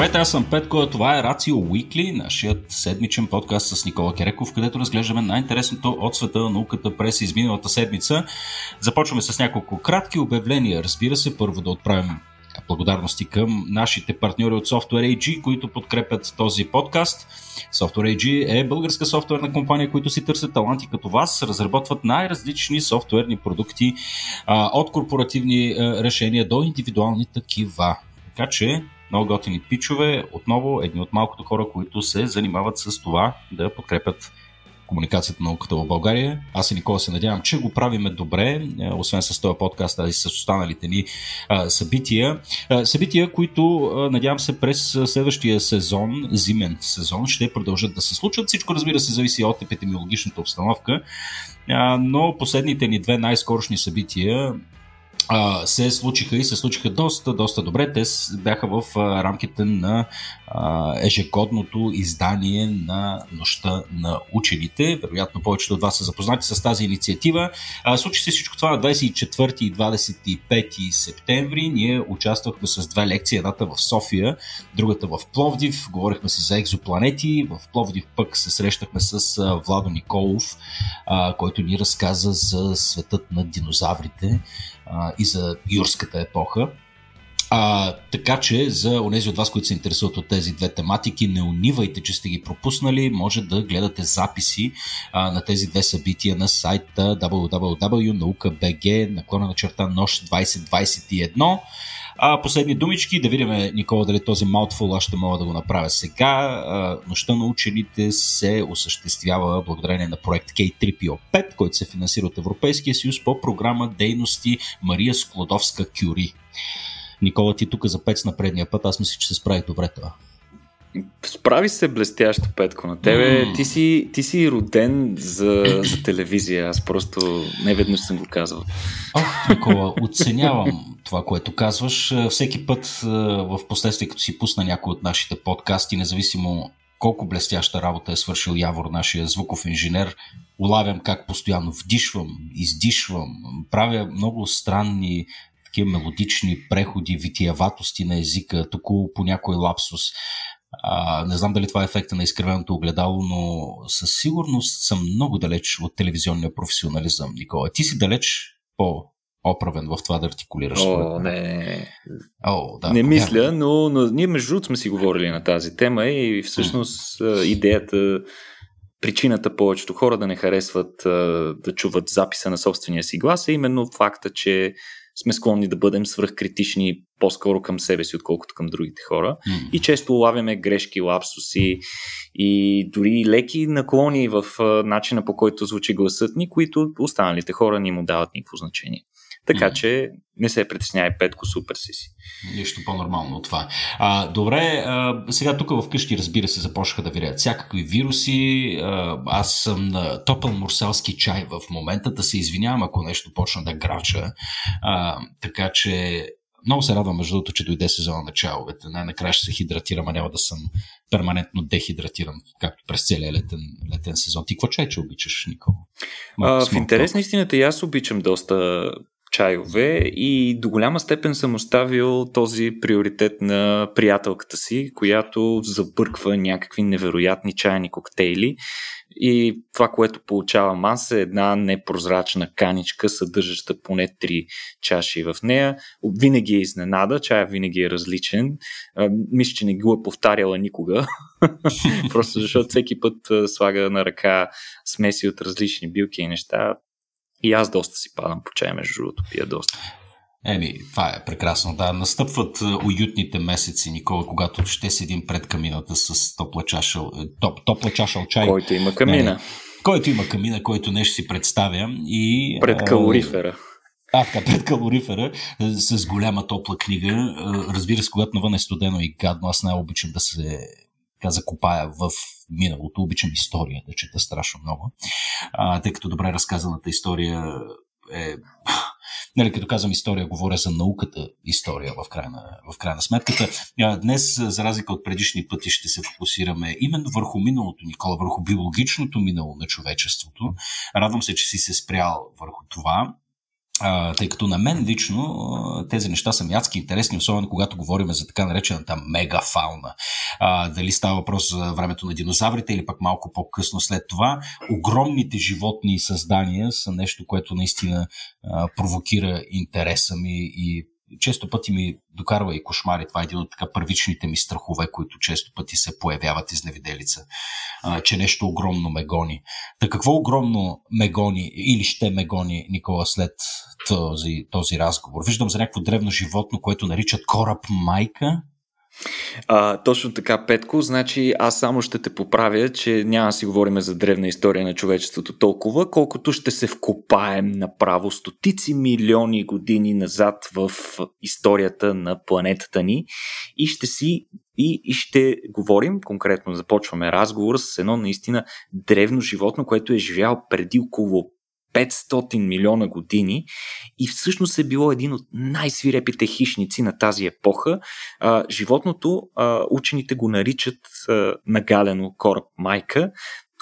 Здравейте, аз съм Петко, това е Рацио Уикли, нашият седмичен подкаст с Никола Кереков, където разглеждаме най-интересното от света на науката през изминалата седмица. Започваме с няколко кратки обявления. Разбира се, първо да отправим благодарности към нашите партньори от Software AG, които подкрепят този подкаст. Software AG е българска софтуерна компания, които си търсят таланти като вас, разработват най-различни софтуерни продукти, от корпоративни решения до индивидуални такива. Така че много готини пичове, отново едни от малкото хора, които се занимават с това да подкрепят комуникацията на науката в България. Аз и Никола се надявам, че го правиме добре, е, освен с този подкаст, а и с останалите ни а, събития. А, събития, които а, надявам се през следващия сезон, зимен сезон, ще продължат да се случват. Всичко, разбира се, зависи от епидемиологичната обстановка, но последните ни две най-скорошни събития се случиха и се случиха доста, доста добре. Те бяха в рамките на ежегодното издание на Нощта на учените. Вероятно повечето от вас са запознати с тази инициатива. А, случи се всичко това на 24 и 25 септември. Ние участвахме с две лекции, едната в София, другата в Пловдив. Говорихме си за екзопланети. В Пловдив пък се срещахме с Владо Николов, който ни разказа за светът на динозаврите и за юрската епоха. А, така че за онези от вас, които се интересуват от тези две тематики, не унивайте, че сте ги пропуснали. Може да гледате записи а, на тези две събития на сайта www.nauka.bg наклона на черта нощ 2021. А, последни думички, да видим, Никола, дали този маутфул аз ще мога да го направя сега. А, нощта на учените се осъществява благодарение на проект K3PO5, който се финансира от Европейския съюз по програма дейности Мария Склодовска-Кюри. Никола, ти тук за пец на предния път, аз мисля, че се справи добре това. Справи се блестящо, Петко, на тебе. Mm. Ти, си, ти си роден за, за телевизия. Аз просто не веднъж съм го казвал. Ох, Никола, оценявам това, което казваш. Всеки път в последствие, като си пусна някой от нашите подкасти, независимо колко блестяща работа е свършил Явор, нашия звуков инженер, улавям как постоянно вдишвам, издишвам, правя много странни такива мелодични преходи, витияватости на езика, тук по някой лапсус. А, не знам дали това е ефекта на изкривеното огледало, но със сигурност съм много далеч от телевизионния професионализъм, Никола. Ти си далеч по оправен в това да артикулираш. О, не. О, да, не мисля, но, но ние между другото сме си говорили на тази тема и всъщност mm. идеята, причината повечето хора да не харесват да чуват записа на собствения си глас е именно факта, че сме склонни да бъдем свръхкритични по-скоро към себе си, отколкото към другите хора. Mm. И често улавяме грешки, лапсуси и дори леки наклони в начина по който звучи гласът ни, които останалите хора ни му дават никакво значение. Така че не се притеснявай, Петко, супер си си. Нещо по-нормално от това. А, добре, а, сега тук вкъщи, разбира се, започнаха да вирят всякакви вируси. А, аз съм на топъл мурсалски чай в момента, да се извинявам, ако нещо почна да грача. А, така че много се радвам, между другото, че дойде сезона на чайловете. Най-накрая ще се хидратирам, а няма да съм перманентно дехидратиран, както през целия летен, летен сезон. Ти какво чай, че обичаш, Никола? А, в интерес на истината и аз обичам доста чайове и до голяма степен съм оставил този приоритет на приятелката си, която забърква някакви невероятни чайни коктейли и това, което получавам аз е една непрозрачна каничка, съдържаща поне три чаши в нея. Винаги е изненада, чая винаги е различен. Мисля, че не го е повтаряла никога. Просто защото всеки път слага на ръка смеси от различни билки и неща. И аз доста си падам по чай, между другото, пия доста. Еми, това е прекрасно. Да, настъпват уютните месеци, Никола, когато ще седим пред камината с топла чаша, е, топ, топла чаша от чай. Който има камина. Не, който има камина, който нещо си представя. И, пред калорифера. А, така, пред калорифера, с голяма топла книга. Разбира се, когато навън е студено и гадно, аз най-обичам да се така закопая в миналото. Обичам история да чета страшно много, а, тъй като добре разказаната история е... Нали, като казвам история, говоря за науката история в крайна, в крайна сметката. Днес, за разлика от предишни пъти, ще се фокусираме именно върху миналото, Никола, върху биологичното минало на човечеството. Радвам се, че си се спрял върху това. А, тъй като на мен лично тези неща са мядски интересни, особено когато говорим за така наречената мегафауна. А, дали става въпрос за времето на динозаврите или пък малко по-късно след това. Огромните животни създания са нещо, което наистина а, провокира интереса ми и често пъти ми докарва и кошмари. Това е един от така първичните ми страхове, които често пъти се появяват изневиделица, а, че нещо огромно ме гони. Та какво огромно ме гони или ще ме гони Никола след този, този разговор? Виждам за някакво древно животно, което наричат кораб майка а, точно така, Петко. Значи аз само ще те поправя, че няма да си говорим за древна история на човечеството толкова, колкото ще се вкопаем направо стотици милиони години назад в историята на планетата ни и ще си и, и ще говорим, конкретно започваме разговор с едно наистина древно животно, което е живяло преди около 500 милиона години и всъщност е било един от най-свирепите хищници на тази епоха. А, животното, а, учените го наричат а, нагалено кораб майка,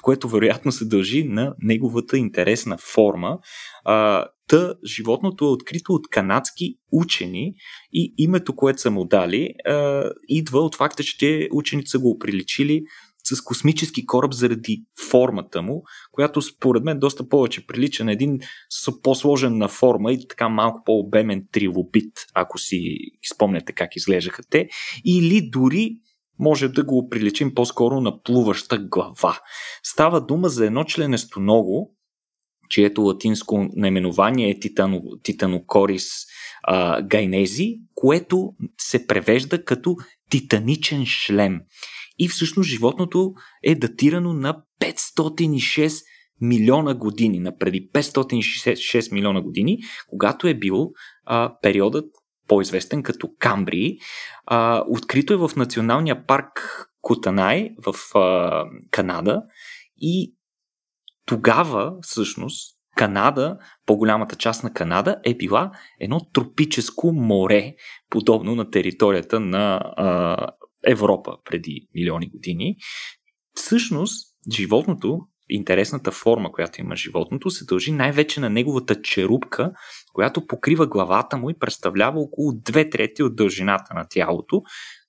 което вероятно се дължи на неговата интересна форма. А, та животното е открито от канадски учени и името, което са му дали, а, идва от факта, че учените са го оприличили с космически кораб заради формата му, която според мен доста повече прилича на един по-сложен на форма и така малко по-обемен трилобит, ако си спомняте как изглеждаха те, или дори може да го приличим по-скоро на плуваща глава. Става дума за едно членестоного, чието латинско наименование е титано, Титанокорис а, гайнези, което се превежда като титаничен шлем. И всъщност животното е датирано на 506 милиона години, на преди 566 милиона години, когато е бил а, периодът по-известен като Камбрии. А, открито е в националния парк Кутанай в а, Канада и тогава всъщност Канада, по-голямата част на Канада е била едно тропическо море, подобно на територията на а, Европа преди милиони години. Всъщност, животното, интересната форма, която има животното, се дължи най-вече на неговата черупка, която покрива главата му и представлява около две трети от дължината на тялото,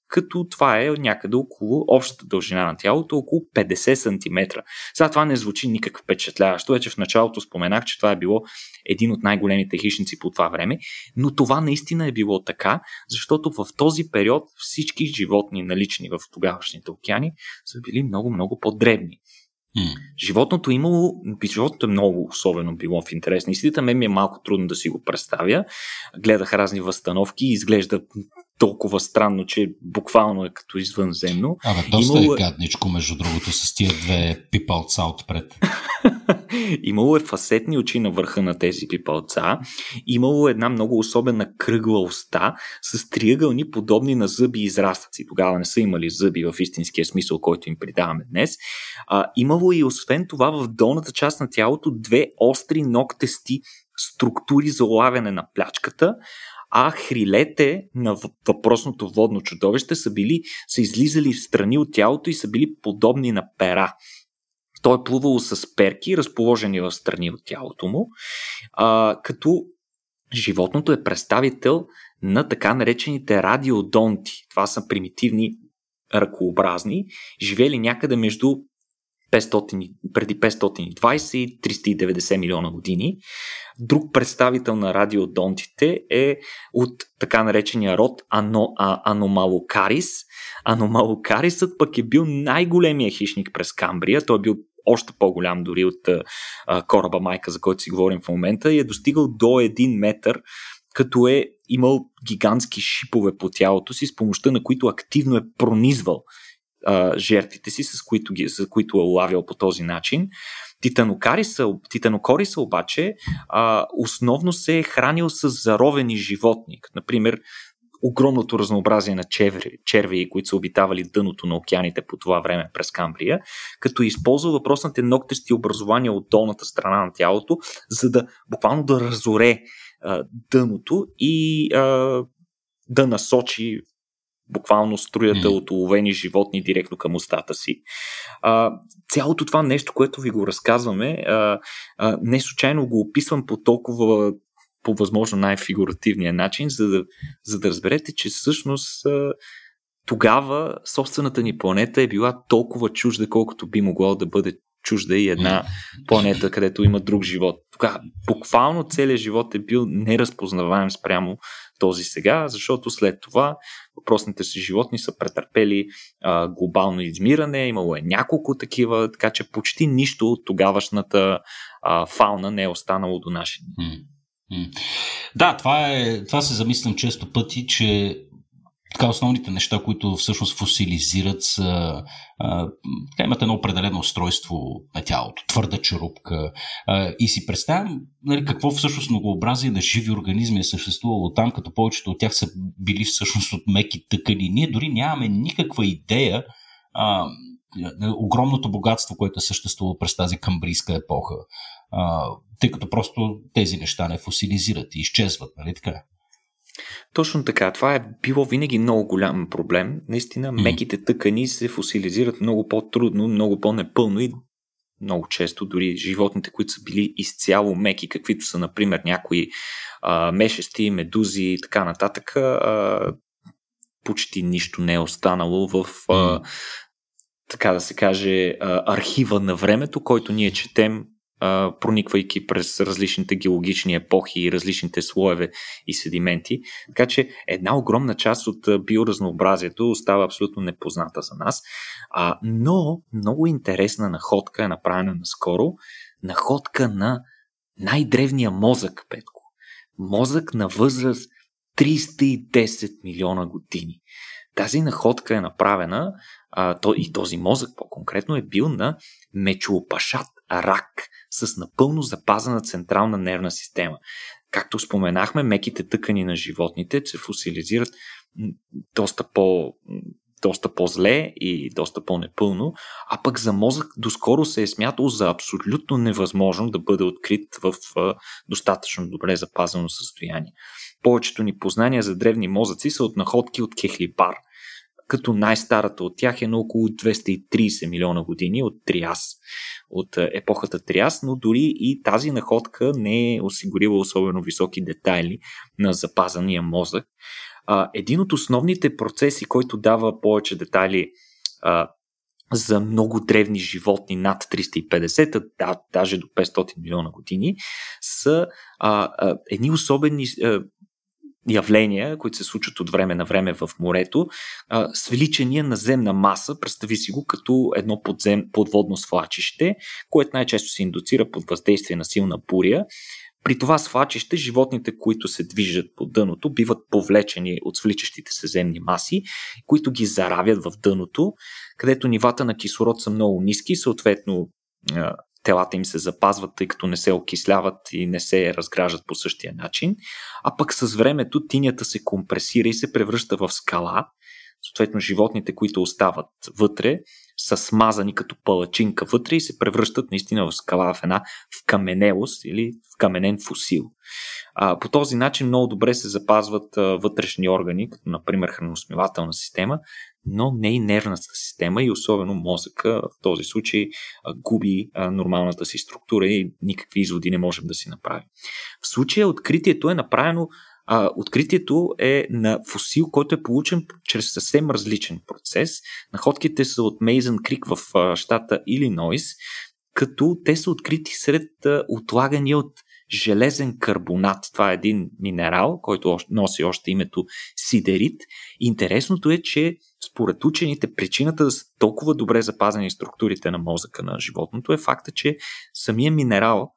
като това е някъде около общата дължина на тялото, около 50 см. Сега това не звучи никак впечатляващо, вече в началото споменах, че това е било един от най-големите хищници по това време, но това наистина е било така, защото в този период всички животни налични в тогавашните океани са били много-много по-дребни. Mm. Животното е имало, животното е много особено било в интерес на истината. Мен ми е малко трудно да си го представя. Гледах разни възстановки и изглежда толкова странно, че буквално е като извънземно. Абе, доста Имало... е гадничко, между другото, с тия две пипалца отпред. Имало е фасетни очи на върха на тези пипалца. Имало е една много особена кръгла уста с триъгълни подобни на зъби израстъци. Тогава не са имали зъби в истинския смисъл, който им придаваме днес. А, имало и освен това в долната част на тялото две остри ногтести структури за улавяне на плячката, а хрилете на въпросното водно чудовище са били, са излизали в страни от тялото и са били подобни на пера. Той е плувало с перки, разположени в страни от тялото му, а, като животното е представител на така наречените радиодонти. Това са примитивни ръкообразни, живели някъде между 500, преди 520 и 390 милиона години. Друг представител на радиодонтите е от така наречения род Ано, а, Аномалокарис. Аномалокарисът пък е бил най-големия хищник през Камбрия. Той е бил още по-голям дори от а, кораба майка, за който си говорим в момента и е достигал до 1 метър, като е имал гигантски шипове по тялото си, с помощта на които активно е пронизвал а, жертвите си, с които, ги, с които е улавял по този начин. Титанокориса, титанокориса обаче а, основно се е хранил с заровени животни, например огромното разнообразие на черви, черви, които са обитавали дъното на океаните по това време през Камбрия, като използва въпросните ногтести образования от долната страна на тялото, за да буквално да разоре а, дъното и а, да насочи буквално струята от уловени животни директно към устата си. А, цялото това нещо, което ви го разказваме, а, а, не случайно го описвам по толкова по възможно най-фигуративния начин, за да, за да разберете, че всъщност тогава собствената ни планета е била толкова чужда, колкото би могло да бъде чужда и една планета, където има друг живот. Тогава буквално целият живот е бил неразпознаваем спрямо този сега, защото след това въпросните си животни са претърпели а, глобално измиране, имало е няколко такива, така че почти нищо от тогавашната а, фауна не е останало до нашия. Да, това, е, това се замислям често пъти, че така основните неща, които всъщност фосилизират са, а, така имат едно определено устройство на тялото, твърда черупка. А, и си представям нали, какво всъщност многообразие на живи организми е съществувало там, като повечето от тях са били всъщност от меки тъкани. Ние дори нямаме никаква идея а, огромното богатство, което е съществувало през тази камбрийска епоха, а, тъй като просто тези неща не фосилизират и изчезват, нали така? Точно така. Това е било винаги много голям проблем. Наистина, меките тъкани се фосилизират много по-трудно, много по-непълно и много често дори животните, които са били изцяло меки, каквито са, например, някои а, мешести, медузи и така нататък, а, почти нищо не е останало в, а, така да се каже, архива на времето, който ние четем прониквайки през различните геологични епохи и различните слоеве и седименти. Така че една огромна част от биоразнообразието остава абсолютно непозната за нас. А, но много интересна находка е направена наскоро. Находка на най-древния мозък, Петко. Мозък на възраст 310 милиона години. Тази находка е направена, а, то, и този мозък по-конкретно е бил на мечоопашат рак с напълно запазена централна нервна система. Както споменахме, меките тъкани на животните се фосилизират доста по доста по-зле и доста по-непълно, а пък за мозък доскоро се е смятало за абсолютно невъзможно да бъде открит в достатъчно добре запазено състояние. Повечето ни познания за древни мозъци са от находки от Кехлибар, като най-старата от тях е на около 230 милиона години от Триас, от е, епохата Триас, но дори и тази находка не е осигурила особено високи детайли на запазания мозък. един от основните процеси, който дава повече детайли за много древни животни над 350, да, даже до 500 милиона години, са а, а, едни особени а, явления, които се случват от време на време в морето, а, свеличения на земна маса, представи си го като едно подзем, подводно свлачище, което най-често се индуцира под въздействие на силна буря. При това свлачище животните, които се движат по дъното, биват повлечени от свличащите се земни маси, които ги заравят в дъното, където нивата на кислород са много ниски, съответно телата им се запазват, тъй като не се окисляват и не се разграждат по същия начин. А пък с времето тинята се компресира и се превръща в скала. Съответно, животните, които остават вътре, са смазани като палачинка вътре и се превръщат наистина в скала, в една вкаменелост или в каменен фусил. А, по този начин много добре се запазват а, вътрешни органи, като например храносмилателна система, но не и нервната система и особено мозъка в този случай губи нормалната си структура и никакви изводи не можем да си направим. В случая откритието е направено а, откритието е на фусил, който е получен чрез съвсем различен процес. Находките са от Мейзън Крик в а, щата Илинойс, като те са открити сред а, отлагания от железен карбонат. Това е един минерал, който носи още името сидерит. Интересното е, че според учените причината да са толкова добре запазени структурите на мозъка на животното е факта, че самия минерал,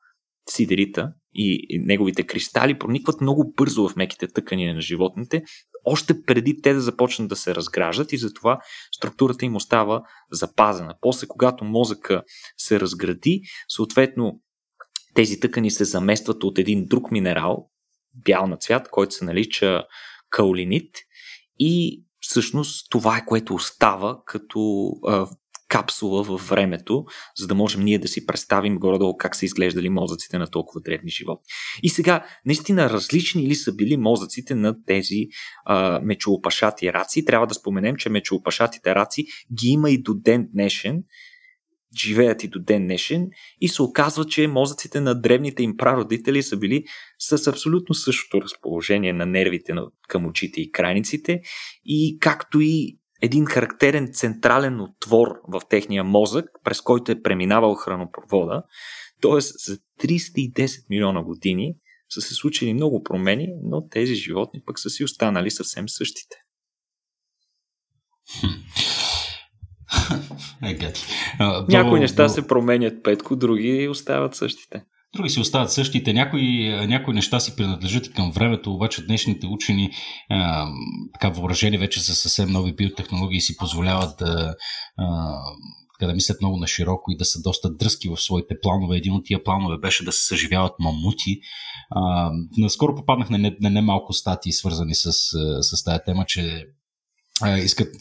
сидерита и неговите кристали проникват много бързо в меките тъкани на животните, още преди те да започнат да се разграждат и затова структурата им остава запазена. После, когато мозъка се разгради, съответно тези тъкани се заместват от един друг минерал, бял на цвят, който се нарича каолинит и всъщност това е което остава като а, капсула във времето, за да можем ние да си представим горе-долу как са изглеждали мозъците на толкова древни животни. И сега, наистина различни ли са били мозъците на тези а, мечоопашати раци? Трябва да споменем, че мечоопашатите раци ги има и до ден днешен живеят и до ден днешен и се оказва, че мозъците на древните им прародители са били с абсолютно същото разположение на нервите към очите и крайниците и както и един характерен централен отвор в техния мозък, през който е преминавал хранопровода. Тоест за 310 милиона години са се случили много промени, но тези животни пък са си останали съвсем същите. Е, Някои неща се променят, Петко, други остават същите. Други си остават същите. Някои, някои неща си принадлежат и към времето, обаче днешните учени, а, така въоръжени вече с съвсем нови биотехнологии, си позволяват да, а, така да мислят много на широко и да са доста дръзки в своите планове. Един от тия планове беше да се съживяват мамути. А, наскоро попаднах на не, на немалко статии, свързани с, с тази тема, че искат,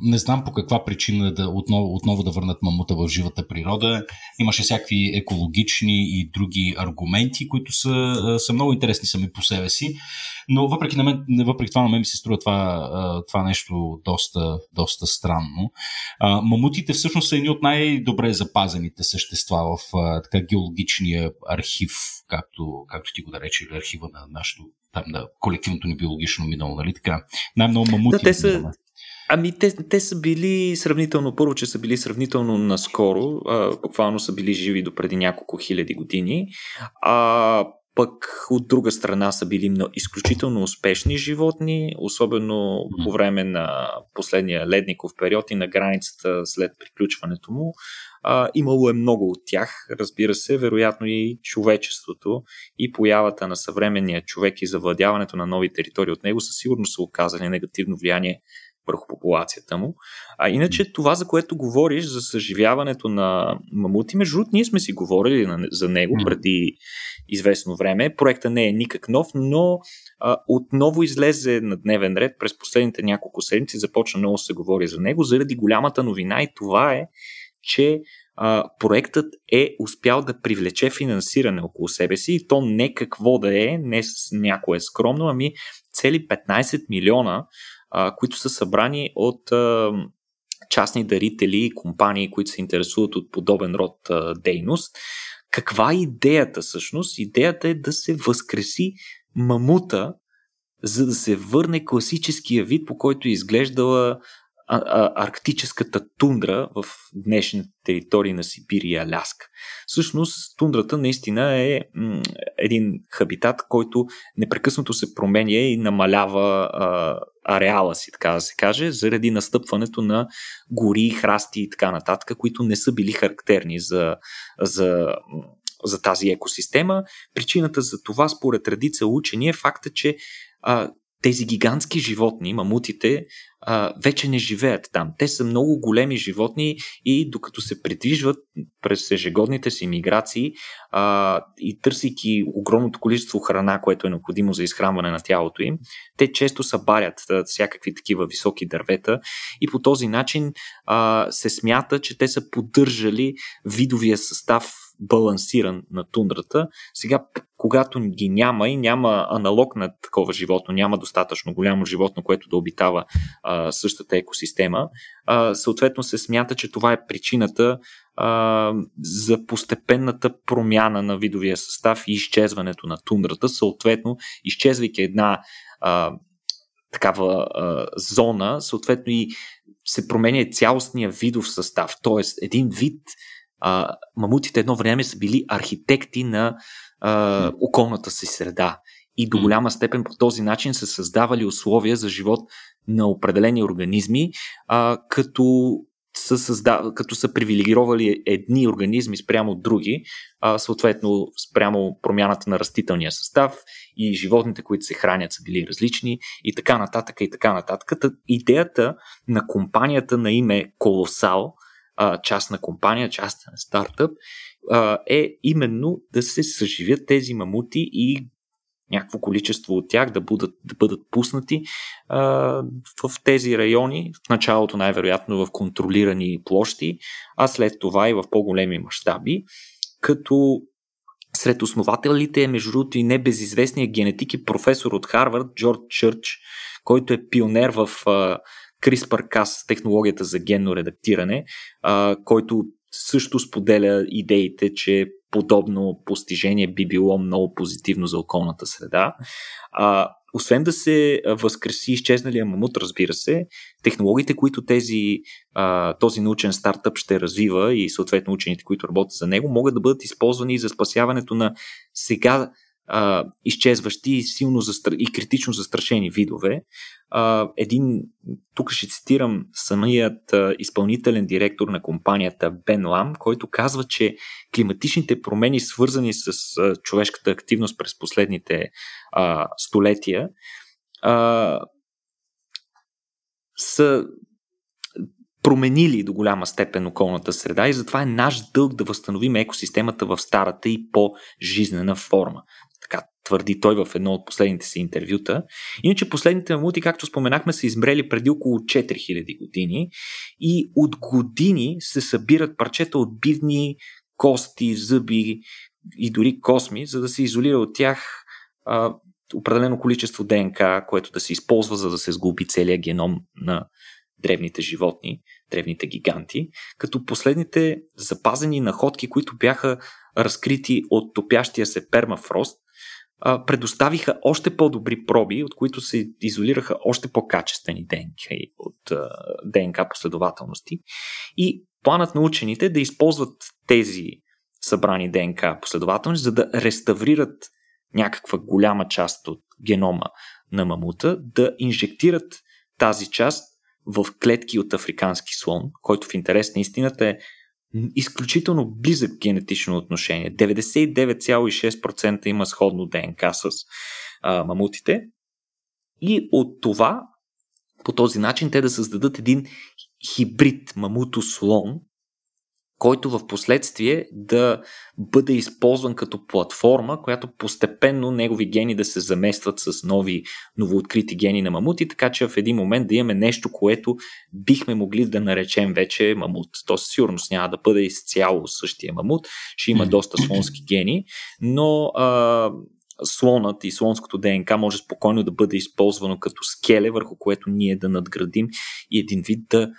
не знам по каква причина да отново, отново да върнат мамута в живата природа. Имаше всякакви екологични и други аргументи, които са, са много интересни сами по себе си. Но въпреки, на мен, въпреки това на мен ми се струва това, това нещо доста, доста странно. Мамутите всъщност са едни от най-добре запазените същества в така геологичния архив, както, както ти го нарече, архива на нашото там на колективното ни биологично минало, нали така? Най-много мамути. Да, те са, Ами те, те са били сравнително, първо, че са били сравнително наскоро, а, буквално са били живи до преди няколко хиляди години, а пък от друга страна са били много, изключително успешни животни, особено по време на последния ледников период и на границата след приключването му. А, имало е много от тях, разбира се, вероятно и човечеството и появата на съвременния човек и завладяването на нови територии от него със сигурност са оказали негативно влияние върху популацията му. А иначе това, за което говориш, за съживяването на мамути, между другото, ние сме си говорили за него преди известно време. Проекта не е никак нов, но а, отново излезе на дневен ред през последните няколко седмици, започна много се говори за него, заради голямата новина и това е, че а, проектът е успял да привлече финансиране около себе си и то не какво да е, не с някое скромно, ами цели 15 милиона, а, които са събрани от а, частни дарители и компании, които се интересуват от подобен род а, дейност. Каква е идеята всъщност? Идеята е да се възкреси мамута, за да се върне класическия вид, по който е изглеждала арктическата тундра в днешните територии на Сибир и Аляска. Всъщност, тундрата наистина е м- един хабитат, който непрекъснато се променя и намалява а, ареала си, така да се каже, заради настъпването на гори, храсти и така нататък, които не са били характерни за, за за тази екосистема. Причината за това, според редица учени, е факта, че а, тези гигантски животни, мамутите, а, вече не живеят там. Те са много големи животни и докато се придвижват през ежегодните си миграции а, и търсейки огромното количество храна, което е необходимо за изхранване на тялото им, те често събарят всякакви такива високи дървета и по този начин а, се смята, че те са поддържали видовия състав балансиран на тундрата. Сега, когато ги няма и няма аналог на такова животно, няма достатъчно голямо животно, което да обитава а, същата екосистема, а, съответно се смята, че това е причината а, за постепенната промяна на видовия състав и изчезването на тундрата. Съответно, изчезвайки една а, такава а, зона, съответно и се променя цялостния видов състав. Тоест, един вид а, мамутите едно време са били архитекти на а, околната си среда и до голяма степен по този начин са създавали условия за живот на определени организми, а, като са, създав... като са привилегировали едни организми спрямо други, а, съответно спрямо промяната на растителния състав и животните, които се хранят, са били различни и така нататък и така нататък. идеята на компанията на име Колосал а, частна компания, частен стартъп, а, е именно да се съживят тези мамути и някакво количество от тях да бъдат, да бъдат пуснати а, в тези райони, в началото най-вероятно в контролирани площи, а след това и в по-големи мащаби, като сред основателите е между другото и небезизвестният генетик и професор от Харвард Джордж Чърч, който е пионер в а, CRISPR-Cas, технологията за генно редактиране, а, който също споделя идеите, че подобно постижение би било много позитивно за околната среда. А, освен да се възкреси изчезналия мамут, разбира се, технологиите, които тези, а, този научен стартъп ще развива и съответно учените, които работят за него, могат да бъдат използвани за спасяването на сега а, изчезващи и силно застр... и критично застрашени видове. А, един, тук ще цитирам самият а, изпълнителен директор на компанията Бен Лам, който казва, че климатичните промени, свързани с а, човешката активност през последните а, столетия, а, са променили до голяма степен околната среда и затова е наш дълг да възстановим екосистемата в старата и по-жизнена форма така твърди той в едно от последните си интервюта. Иначе последните мамути, както споменахме, са измрели преди около 4000 години и от години се събират парчета от бивни кости, зъби и дори косми, за да се изолира от тях а, определено количество ДНК, което да се използва, за да се сглоби целият геном на древните животни, древните гиганти, като последните запазени находки, които бяха разкрити от топящия се пермафрост, предоставиха още по-добри проби, от които се изолираха още по-качествени ДНК от ДНК последователности. И планът на учените е да използват тези събрани ДНК последователности, за да реставрират някаква голяма част от генома на мамута, да инжектират тази част в клетки от африкански слон, който в интерес на истината е изключително близък генетично отношение. 99,6% има сходно ДНК с а, мамутите. И от това, по този начин, те да създадат един хибрид мамуто-слон, който в последствие да бъде използван като платформа, която постепенно негови гени да се заместват с нови новооткрити гени на мамути, така че в един момент да имаме нещо, което бихме могли да наречем вече мамут. То със сигурност няма да бъде изцяло същия мамут, ще има доста слонски гени, но а, слонът и слонското ДНК може спокойно да бъде използвано като скеле, върху което ние да надградим и един вид да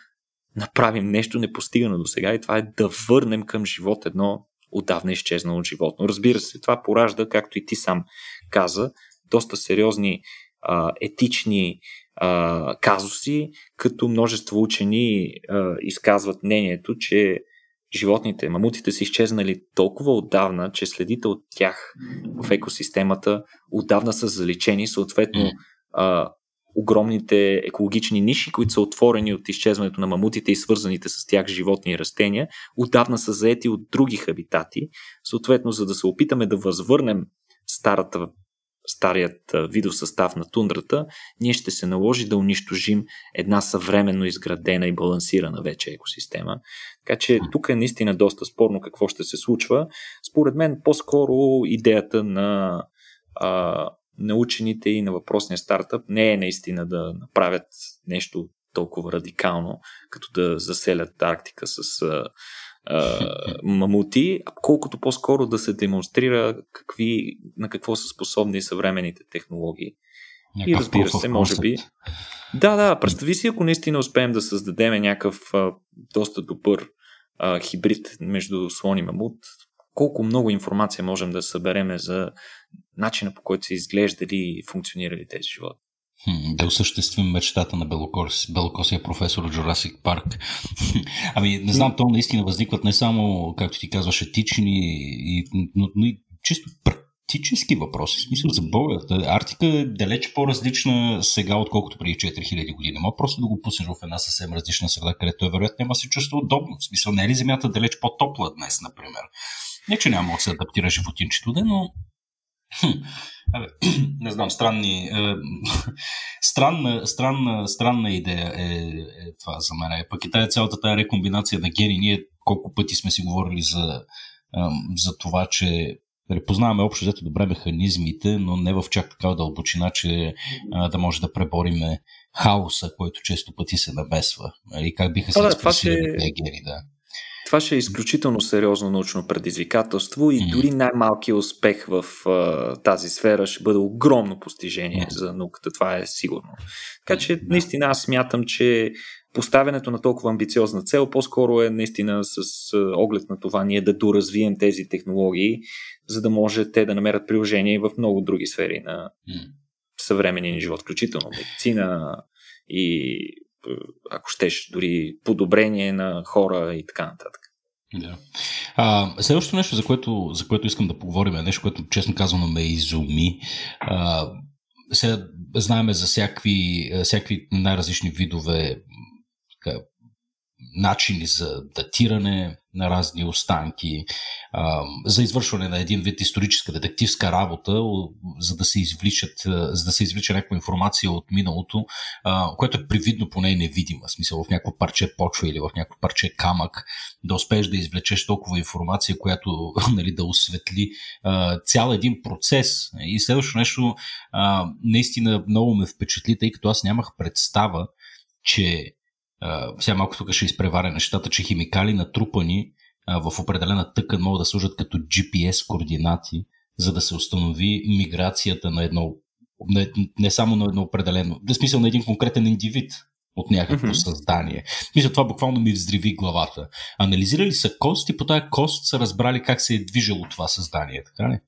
направим нещо непостигано до сега и това е да върнем към живот едно отдавна изчезнало животно. Разбира се, това поражда, както и ти сам каза, доста сериозни а, етични а, казуси, като множество учени а, изказват мнението, че животните, мамутите са изчезнали толкова отдавна, че следите от тях в екосистемата отдавна са заличени, съответно а, огромните екологични ниши, които са отворени от изчезването на мамутите и свързаните с тях животни и растения, отдавна са заети от други хабитати. Съответно, за да се опитаме да възвърнем старата, старият видов състав на тундрата, ние ще се наложи да унищожим една съвременно изградена и балансирана вече екосистема. Така че тук е наистина доста спорно какво ще се случва. Според мен по-скоро идеята на а, на учените и на въпросния стартъп не е наистина да направят нещо толкова радикално, като да заселят Арктика с а, а, мамути, колкото по-скоро да се демонстрира какви, на какво са способни съвременните технологии. Някакъв и разбира се, може би. Да, да, представи си, ако наистина успеем да създадем някакъв а, доста добър а, хибрид между слон и мамут, колко много информация можем да събереме за начина по който са изглеждали и функционирали тези животни. Да осъществим мечтата на Белокос, белокосия професор Jurassic Парк. ами, не знам, то наистина възникват не само, както ти казваш, етични, и, но, но и чисто практически въпроси. В смисъл за Бога. Арктика е далеч по-различна сега, отколкото преди 4000 години. Мога просто да го пуснеш в една съвсем различна среда, където е вероятно няма се чувства удобно. В смисъл, не е ли Земята далеч по-топла днес, например? Не, че няма да се адаптира животинчето, но Абе, не знам, странни. Е, странна, странна, странна идея е, е това за мен. Е, пък и тая цялата тая рекомбинация на гени. Ние колко пъти сме си говорили за, е, за това, че Познаваме общо взето добре механизмите, но не в чак такава дълбочина, че а, да може да пребориме хаоса, който често пъти се намесва. И нали, как биха се да, експресирали ще... тези гени, да. Това ще е изключително сериозно научно предизвикателство и дори най-малкият успех в а, тази сфера ще бъде огромно постижение за науката. Това е сигурно. Така че наистина аз смятам, че поставянето на толкова амбициозна цел по-скоро е наистина с оглед на това ние да доразвием тези технологии, за да може те да намерят приложение в много други сфери на съвременния ни живот, включително медицина и ако щеш, дори подобрение на хора и така нататък. Да. Следващото нещо, за което, за което искам да поговорим, е нещо, което честно казано ме изуми. А, сега знаеме за всякакви, всякакви най-различни видове начини за датиране на разни останки, за извършване на един вид историческа детективска работа, за да се извличат, за да се извлича някаква информация от миналото, което е привидно поне невидима, смисъл в някакво парче почва или в някакво парче камък, да успееш да извлечеш толкова информация, която нали, да осветли цял един процес. И следващото нещо наистина много ме впечатли, тъй като аз нямах представа, че сега малко тук ще изпреваря нещата, че химикали натрупани в определена тъкан могат да служат като GPS координати, за да се установи миграцията на едно, не, не само на едно определено, в смисъл на един конкретен индивид от някакво mm-hmm. създание. Мисля, това буквално ми взриви главата. Анализирали са кост и по тази кост са разбрали как се е движило това създание, така ли?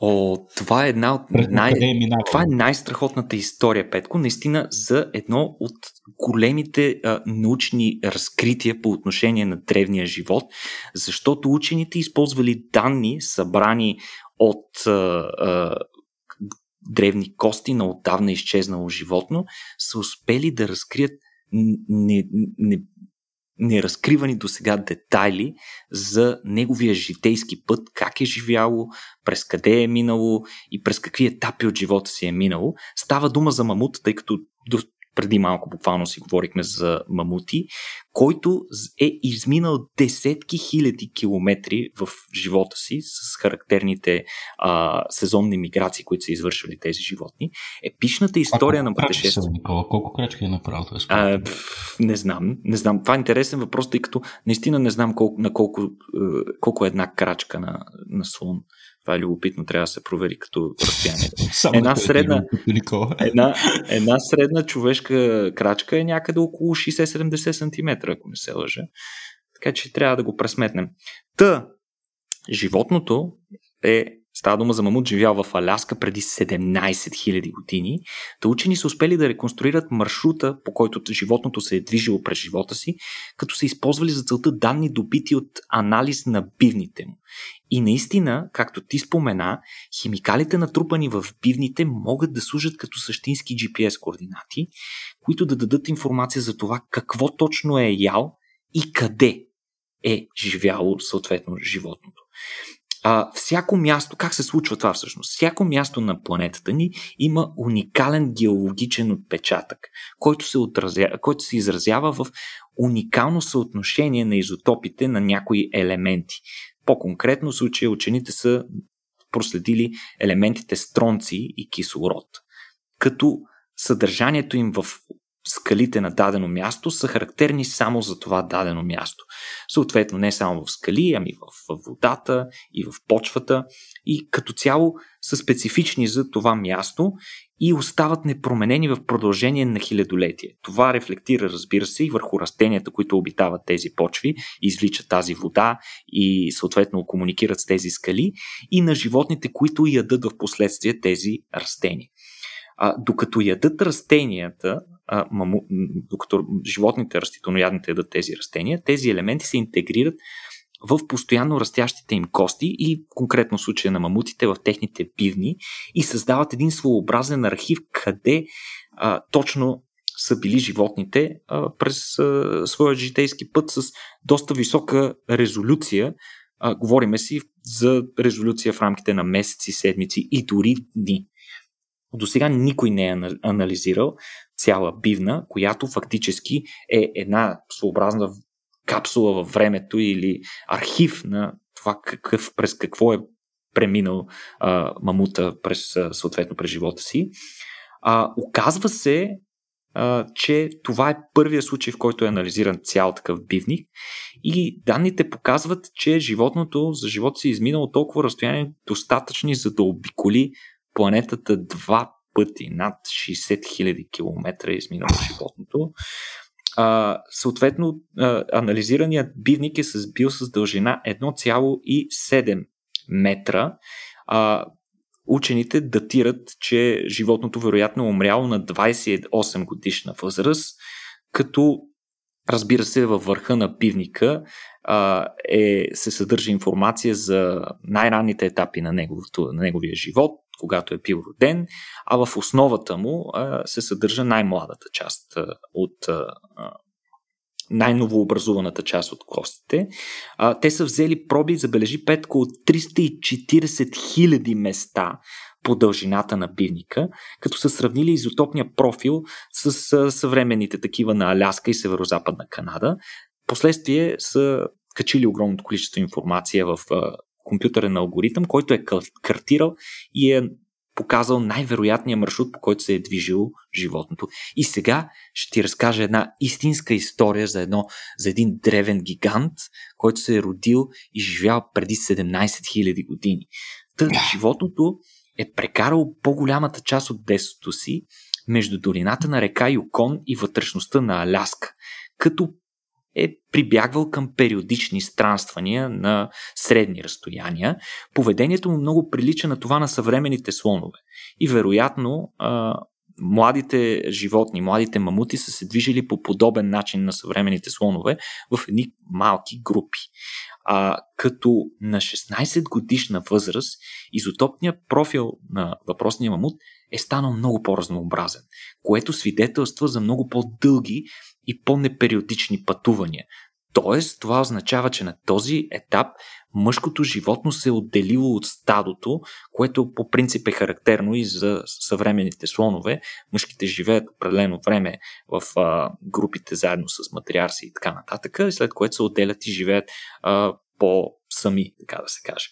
О, това е една от най... Е това е най-страхотната история, Петко, наистина за едно от големите а, научни разкрития по отношение на древния живот, защото учените използвали данни, събрани от а, а, древни кости на отдавна изчезнало животно, са успели да разкрият не, не, неразкривани до сега детайли за неговия житейски път, как е живяло, през къде е минало и през какви етапи от живота си е минало. Става дума за мамут, тъй като преди малко буквално си говорихме за мамути, който е изминал десетки хиляди километри в живота си с характерните а, сезонни миграции, които са извършвали тези животни. Епичната история на пътешествие. Колко крачки е направил? А, не знам. Не знам. Това е интересен въпрос, тъй като наистина не знам колко, на колко, е, колко е една крачка на, на слон. Това е любопитно, трябва да се провери като разстояние. една, средна, една, една средна човешка крачка е някъде около 60-70 см, ако не се лъжа. Така че трябва да го пресметнем. Та, животното е Става дума за мамут, живял в Аляска преди 17 000 години. Та учени са успели да реконструират маршрута, по който животното се е движило през живота си, като са използвали за целта данни добити от анализ на бивните му. И наистина, както ти спомена, химикалите натрупани в бивните могат да служат като същински GPS координати, които да дадат информация за това какво точно е ял и къде е живяло съответно животното. А, всяко място, как се случва това всъщност? Всяко място на планетата ни има уникален геологичен отпечатък, който се, отразя, който се изразява в уникално съотношение на изотопите на някои елементи. По-конкретно в случая учените са проследили елементите стронци и кислород, като съдържанието им в скалите на дадено място са характерни само за това дадено място. Съответно, не само в скали, ами в, водата и в почвата и като цяло са специфични за това място и остават непроменени в продължение на хилядолетие. Това рефлектира, разбира се, и върху растенията, които обитават тези почви, извличат тази вода и съответно комуникират с тези скали и на животните, които ядат в последствие тези растения. А, докато ядат растенията, а, маму, докато животните растителноядните ядат тези растения, тези елементи се интегрират в постоянно растящите им кости и конкретно случая на мамутите в техните пивни и създават един своеобразен архив, къде а, точно са били животните а, през а, своя житейски път с доста висока резолюция. А, говориме си за резолюция в рамките на месеци, седмици и дори дни. До сега никой не е анализирал цяла бивна, която фактически е една своеобразна капсула във времето или архив на това какъв, през какво е преминал а, мамута през, съответно през живота си. А, оказва се, а, че това е първия случай, в който е анализиран цял такъв бивник и данните показват, че животното за живота си е изминало толкова разстояние достатъчни за да обиколи планетата два пъти, над 60 000 км изминало животното. а, съответно, а, анализираният бивник е с, бил с дължина 1,7 метра. А, учените датират, че животното вероятно е умряло на 28 годишна възраст, като разбира се във върха на бивника а, е, се съдържа информация за най-ранните етапи на, неговото, на неговия живот, когато е бил роден, а в основата му се съдържа най-младата част от най-новообразуваната част от костите. А, те са взели проби, забележи Петко, от 340 хиляди места по дължината на бивника, като са сравнили изотопния профил с а, съвременните такива на Аляска и Северо-Западна Канада. Последствие са качили огромното количество информация в а, компютърен алгоритъм, който е картирал и е показал най-вероятния маршрут, по който се е движил животното. И сега ще ти разкажа една истинска история за, едно, за един древен гигант, който се е родил и живял преди 17 000 години. Та, животното е прекарал по-голямата част от детството си между долината на река Юкон и вътрешността на Аляска, като е прибягвал към периодични странствания на средни разстояния. Поведението му много прилича на това на съвременните слонове. И вероятно младите животни, младите мамути са се движили по подобен начин на съвременните слонове в едни малки групи. А, като на 16 годишна възраст изотопният профил на въпросния мамут е станал много по-разнообразен, което свидетелства за много по-дълги и по-непериодични пътувания. Тоест, това означава, че на този етап мъжкото животно се е отделило от стадото, което по принцип е характерно и за съвременните слонове. Мъжките живеят определено време в а, групите заедно с матриарси и така нататък, след което се отделят и живеят а, по-сами, така да се каже.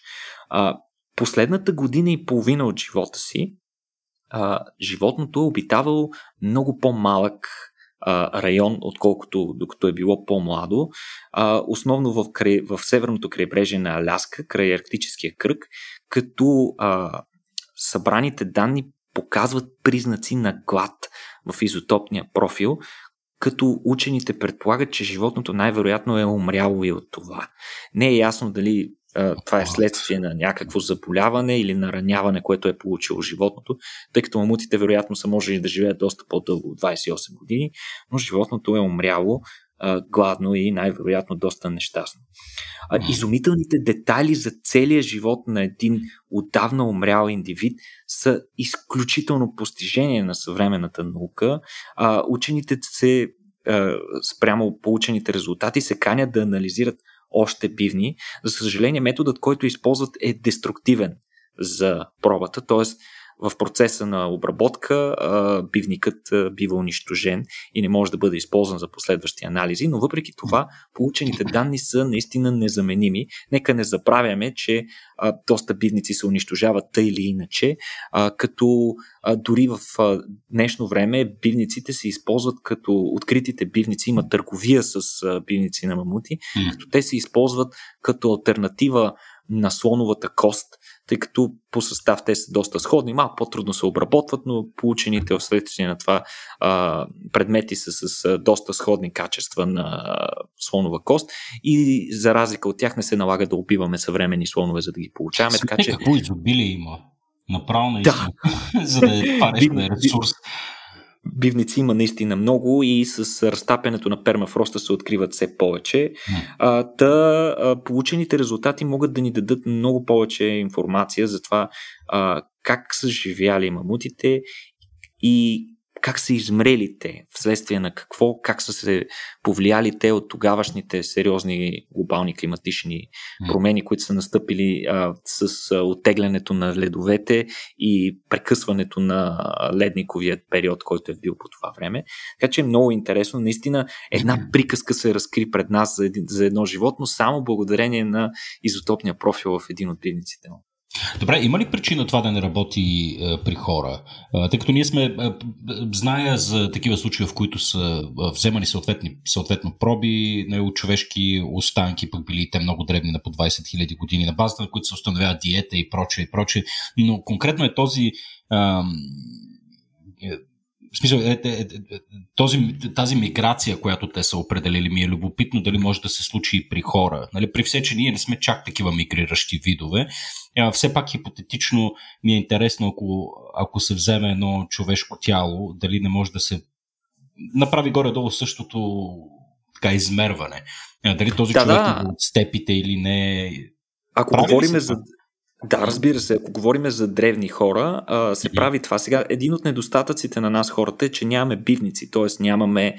А, последната година и половина от живота си, а, животното е обитавало много по-малък район, отколкото докато е било по-младо. А, основно в, край, в северното крайбрежие на Аляска, край Арктическия кръг, като а, събраните данни показват признаци на глад в изотопния профил, като учените предполагат, че животното най-вероятно е умряло и от това. Не е ясно дали това е следствие на някакво заболяване или нараняване, което е получило животното, тъй като мамутите вероятно са можели да живеят доста по-дълго от 28 години, но животното е умряло гладно и най-вероятно доста нещастно. изумителните детайли за целия живот на един отдавна умрял индивид са изключително постижение на съвременната наука. учените се спрямо получените резултати се канят да анализират още бивни. За съжаление, методът, който използват е деструктивен за пробата, т.е. в процеса на обработка бивникът бива унищожен и не може да бъде използван за последващи анализи, но въпреки това получените данни са наистина незаменими. Нека не забравяме, че доста бивници се унищожават тъй или иначе, като дори в днешно време бивниците се използват като откритите бивници, има търговия с бивници на мамути, като те се използват като альтернатива на слоновата кост, тъй като по състав те са доста сходни, малко по-трудно се обработват, но получените вследствие на това а, предмети са с доста сходни качества на слонова кост и за разлика от тях не се налага да убиваме съвременни слонове, за да ги получаваме. Така, че... Какво изобилие има? Направо наистина, да. за да е да е ресурс. Бивници има наистина много и с разтапянето на пермафроста се откриват все повече. А, та, а, получените резултати могат да ни дадат много повече информация за това а, как са живяли мамутите и как са измрели те, вследствие на какво, как са се повлияли те от тогавашните сериозни глобални климатични промени, които са настъпили а, с а, оттеглянето на ледовете и прекъсването на ледниковият период, който е бил по това време. Така че е много интересно. Наистина една приказка се разкри пред нас за, един, за едно животно, само благодарение на изотопния профил в един от пивниците му. Добре, има ли причина това да не работи е, при хора? Е, тъй като ние сме, е, зная за такива случаи, в които са е, вземани съответни, съответно проби на човешки останки, пък били те много дребни на по 20 000 години, на базата на които се установява диета и прочее и прочее. Но конкретно е този е, в смисъл, е, е, е, този, тази миграция, която те са определили, ми е любопитно дали може да се случи и при хора. Нали, при все, че ние не сме чак такива мигриращи видове, все пак хипотетично ми е интересно, ако, ако се вземе едно човешко тяло, дали не може да се направи горе-долу същото така измерване. Дали този да, човек да. е от степите или не. Ако говорим за, да, разбира се. Ако говорим за древни хора, а, се mm-hmm. прави това. Сега, един от недостатъците на нас хората е, че нямаме бивници, т.е. нямаме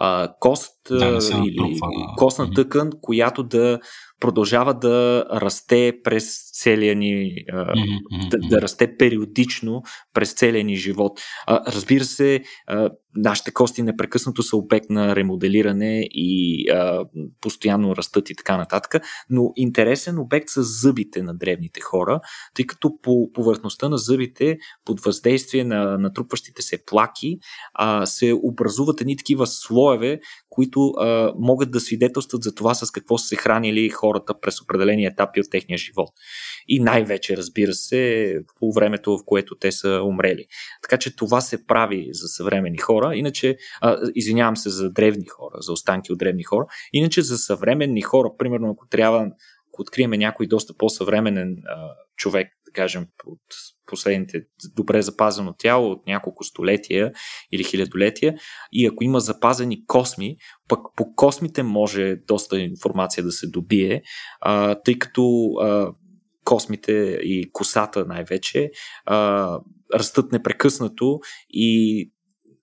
а, кост да, или костна тъкан, която да продължава да расте през целия ни, mm-hmm. да, да расте периодично през целия ни живот. А, разбира се, а, нашите кости непрекъснато са обект на ремоделиране и а, постоянно растат и така нататък, но интересен обект са зъбите на древните хора, тъй като по повърхността на зъбите, под въздействие на натрупващите се плаки, а, се образуват едни такива слоеве, които а, могат да свидетелстват за това с какво са се хранили хората през определени етапи от техния живот. И най-вече, разбира се, по времето, в което те са умрели. Така че това се прави за съвремени хора. Иначе, а, извинявам се за древни хора, за останки от древни хора. Иначе за съвременни хора, примерно ако трябва, ако откриеме някой доста по-съвременен а, човек, да кажем, от последните добре запазено тяло от няколко столетия или хилядолетия. И ако има запазени косми, пък по космите може доста информация да се добие, а, тъй като а, космите и косата най-вече а, растат непрекъснато и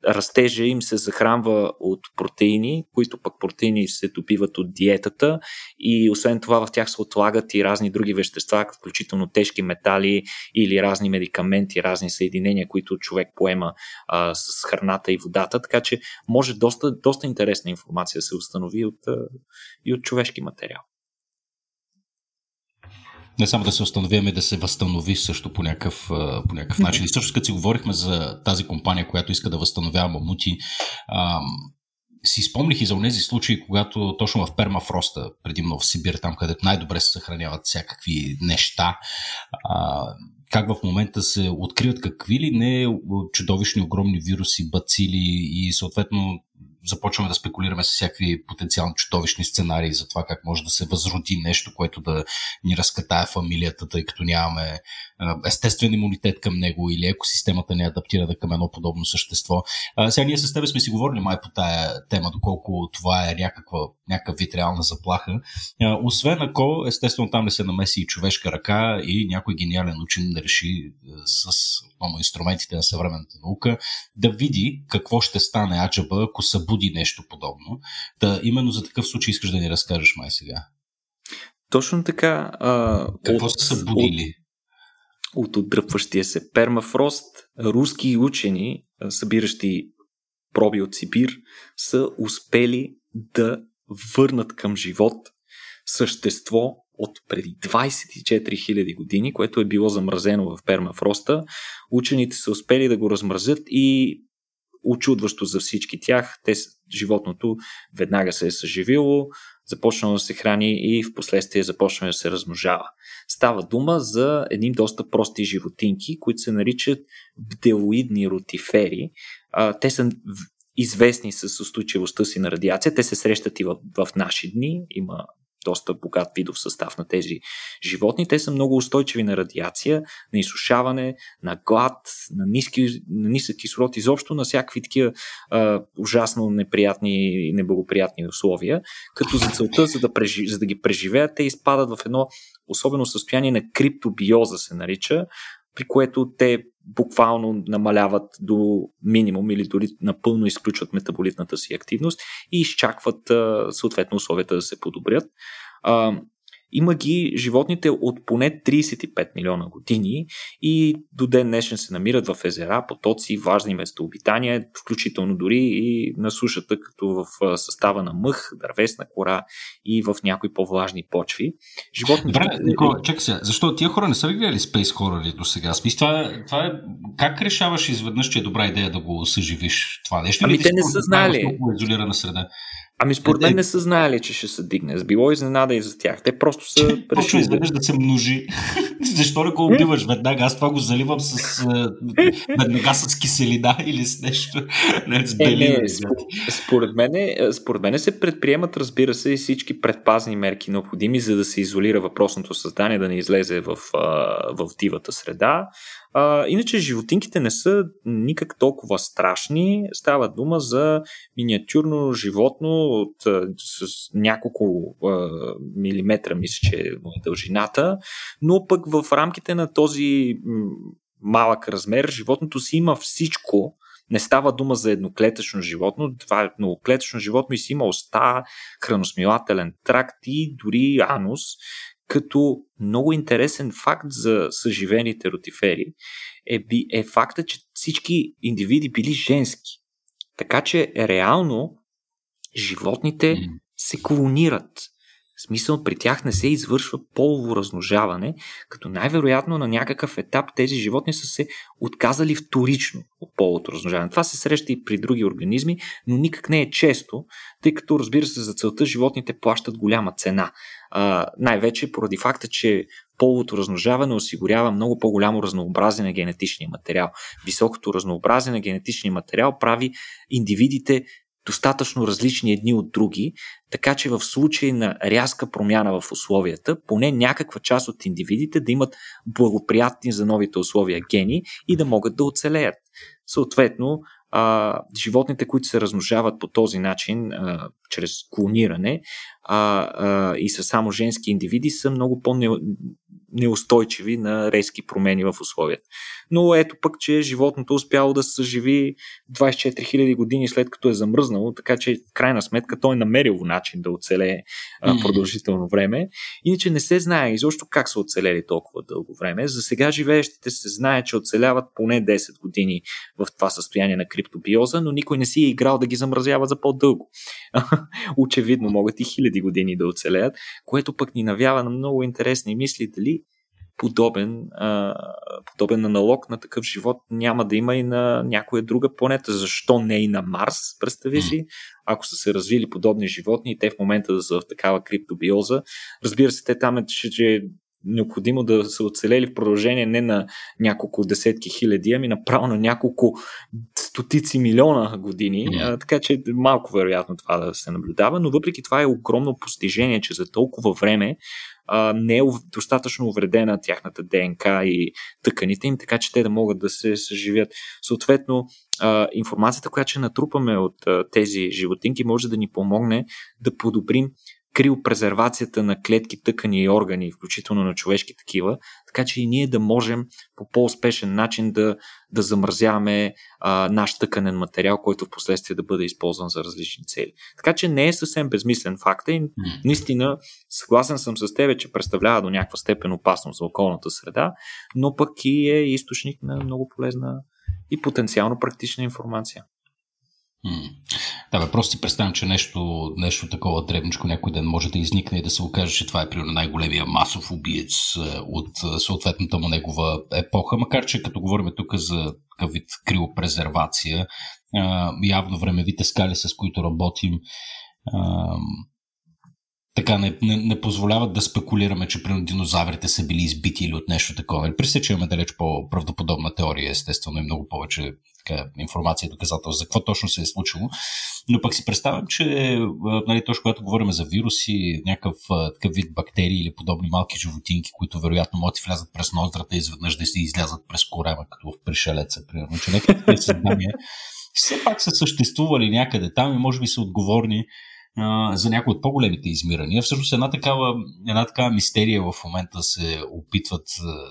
растежа им се захранва от протеини, които пък протеини се добиват от диетата. И освен това в тях се отлагат и разни други вещества, включително тежки метали или разни медикаменти, разни съединения, които човек поема а, с храната и водата, така че може доста, доста интересна информация да се установи от, а, и от човешки материал не само да се установи, ами да се възстанови също по някакъв, по някакъв начин. И също като си говорихме за тази компания, която иска да възстановява мамути, ам, си спомних и за тези случаи, когато точно в пермафроста, предимно в Сибир, там където най-добре се съхраняват всякакви неща, а, как в момента се откриват какви ли не чудовищни огромни вируси, бацили и съответно започваме да спекулираме с всякакви потенциални чудовищни сценарии за това как може да се възроди нещо, което да ни разкатае фамилията, тъй като нямаме естествен имунитет към него или екосистемата не е адаптирана към едно подобно същество. Сега ние с теб сме си говорили май по тая тема, доколко това е някаква, някакъв вид реална заплаха. Освен ако, естествено, там не се намеси и човешка ръка и някой гениален учен да реши с инструментите на съвременната наука да види какво ще стане аджаба, ако събуди нещо подобно. Да, именно за такъв случай искаш да ни разкажеш май сега. Точно така. А, какво от, са събудили? От от отдръпващия се пермафрост, руски учени, събиращи проби от Сибир, са успели да върнат към живот същество от преди 24 000 години, което е било замразено в пермафроста. Учените са успели да го размразят и очудващо за всички тях, те, животното веднага се е съживило, започнало да се храни и в последствие започна да се размножава. Става дума за едни доста прости животинки, които се наричат бделоидни ротифери. те са известни с устойчивостта си на радиация. Те се срещат и в, в наши дни. Има доста богат видов състав на тези животни. Те са много устойчиви на радиация, на изсушаване, на глад, на, ниски, на нисък кислород, изобщо на всякакви такива а, ужасно неприятни и неблагоприятни условия, като за целта, за да, прежи, за да ги преживеят, те изпадат в едно особено състояние на криптобиоза се нарича, при което те буквално намаляват до минимум или дори напълно изключват метаболитната си активност и изчакват съответно условията да се подобрят. Има ги животните от поне 35 милиона години и до ден днешен се намират в езера, потоци, важни местообитания, включително дори и на сушата, като в състава на мъх, дървесна кора и в някои по-влажни почви. Животните... Добре, Никола, чакай сега, защо тия хора не са ли гледали Space Horror до сега? Смисъл, това, е, това е... Как решаваш изведнъж, че е добра идея да го съживиш това нещо? Ами те не са знали. изолирана среда. Ами според мен не са знаели, че ще се дигне. Било изненада и за тях. Те просто са Точно изведнъж да се множи. Защо не го убиваш веднага? Аз това го заливам с веднага с киселина или с нещо. Не, с бели. Е, не, според, мен, според мен се предприемат, разбира се, и всички предпазни мерки необходими, за да се изолира въпросното създание, да не излезе в, в дивата среда. А, иначе животинките не са никак толкова страшни. Става дума за миниатюрно животно от, с няколко а, милиметра, мисля, че е дължината, но пък в рамките на този малък размер животното си има всичко, не става дума за едноклетъчно животно, това е многоклетъчно животно и си има уста, храносмилателен тракт и дори анус, като много интересен факт за съживените ротифери е, е факта, че всички индивиди били женски. Така че реално животните се колонират. Смисъл, при тях не се извършва полово размножаване, като най-вероятно на някакъв етап тези животни са се отказали вторично от половото размножаване. Това се среща и при други организми, но никак не е често, тъй като, разбира се, за целта животните плащат голяма цена. А, най-вече поради факта, че половото размножаване осигурява много по-голямо разнообразие на генетичния материал. Високото разнообразие на генетичния материал прави индивидите достатъчно различни едни от други, така че в случай на рязка промяна в условията, поне някаква част от индивидите да имат благоприятни за новите условия гени и да могат да оцелеят. Съответно, а, животните, които се размножават по този начин, а, чрез клониране а, а, и са само женски индивиди, са много по-неустойчиви на резки промени в условията. Но ето пък, че животното успяло да се съживи 24 000 години след като е замръзнало, така че в крайна сметка той е намерил начин да оцелее а, продължително време. Иначе не се знае изобщо как са оцелели толкова дълго време. За сега живеещите се знае, че оцеляват поне 10 години в това състояние на криптобиоза, но никой не си е играл да ги замразява за по-дълго. Очевидно могат и хиляди години да оцелеят, което пък ни навява на много интересни мисли дали подобен, а, подобен аналог на такъв живот няма да има и на някоя друга планета. Защо не и на Марс, представи си, ако са се развили подобни животни и те в момента да са в такава криптобиоза. Разбира се, те там е, че, че необходимо да са оцелели в продължение не на няколко десетки хиляди, ами направо на няколко стотици милиона години, yeah. а, така че е малко вероятно това да се наблюдава, но въпреки това е огромно постижение, че за толкова време а, не е достатъчно увредена тяхната ДНК и тъканите им, така че те да могат да се съживят. Съответно, а, информацията, която ще натрупаме от а, тези животинки, може да ни помогне да подобрим криопрезервацията на клетки, тъкани и органи, включително на човешки такива, така че и ние да можем по по-успешен начин да, да замразяваме а, наш тъканен материал, който в последствие да бъде използван за различни цели. Така че не е съвсем безмислен факт и наистина съгласен съм с тебе, че представлява до някаква степен опасност за околната среда, но пък и е източник на много полезна и потенциално практична информация. Да, бе, просто си представям, че нещо, нещо такова дребничко някой ден може да изникне и да се окаже, че това е примерно най-големия масов убиец е, от е, съответната му негова епоха, макар че като говорим тук за такъв вид криопрезервация, е, явно времевите скали, с които работим, така не, не, не позволяват да спекулираме, че примерно динозаврите са били избити или от нещо такова. При се, че имаме далеч по-правдоподобна теория, естествено, и много повече така, информация и доказателства за какво точно се е случило. Но пък си представям, че нали, точно когато говорим за вируси, някакъв такъв вид бактерии или подобни малки животинки, които вероятно могат да влязат през ноздрата и изведнъж да си излязат през корема, като в пришелеца, примерно, някакви създания все пак са съществували някъде там и може би са отговорни за някои от по-големите измирания. Всъщност една такава, една такава мистерия в момента се опитват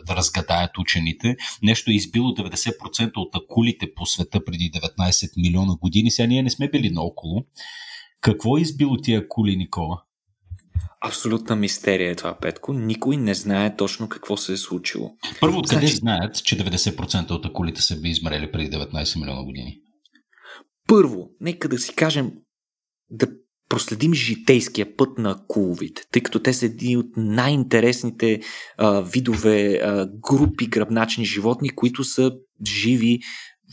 да разгадаят учените. Нещо е избило 90% от акулите по света преди 19 милиона години. Сега ние не сме били наоколо. Какво е избило тия акули, Никола? Абсолютна мистерия е това, Петко. Никой не знае точно какво се е случило. Първо, откъде значи... знаят, че 90% от акулите са би измрели преди 19 милиона години? Първо, нека да си кажем да проследим житейския път на куловите, тъй като те са едни от най-интересните а, видове, а, групи гръбначни животни, които са живи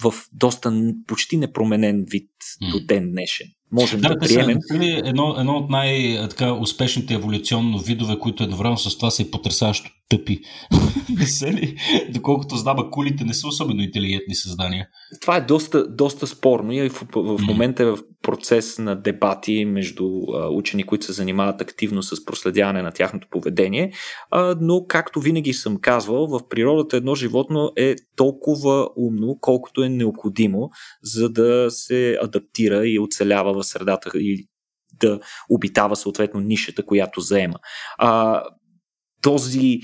в доста почти непроменен вид mm. до ден днешен. можем да, да приемем. Са, едно, едно от най-успешните еволюционно видове, които едновременно с това са и потрясаващо тъпи. Весели, доколкото знам, кулите не са особено интелигентни създания. Това е доста, доста спорно и в, в, в момента е в процес на дебати между а, учени, които се занимават активно с проследяване на тяхното поведение, а, но както винаги съм казвал, в природата едно животно е толкова умно, колкото е необходимо, за да се адаптира и оцелява в средата и да обитава съответно нишата, която заема. А, този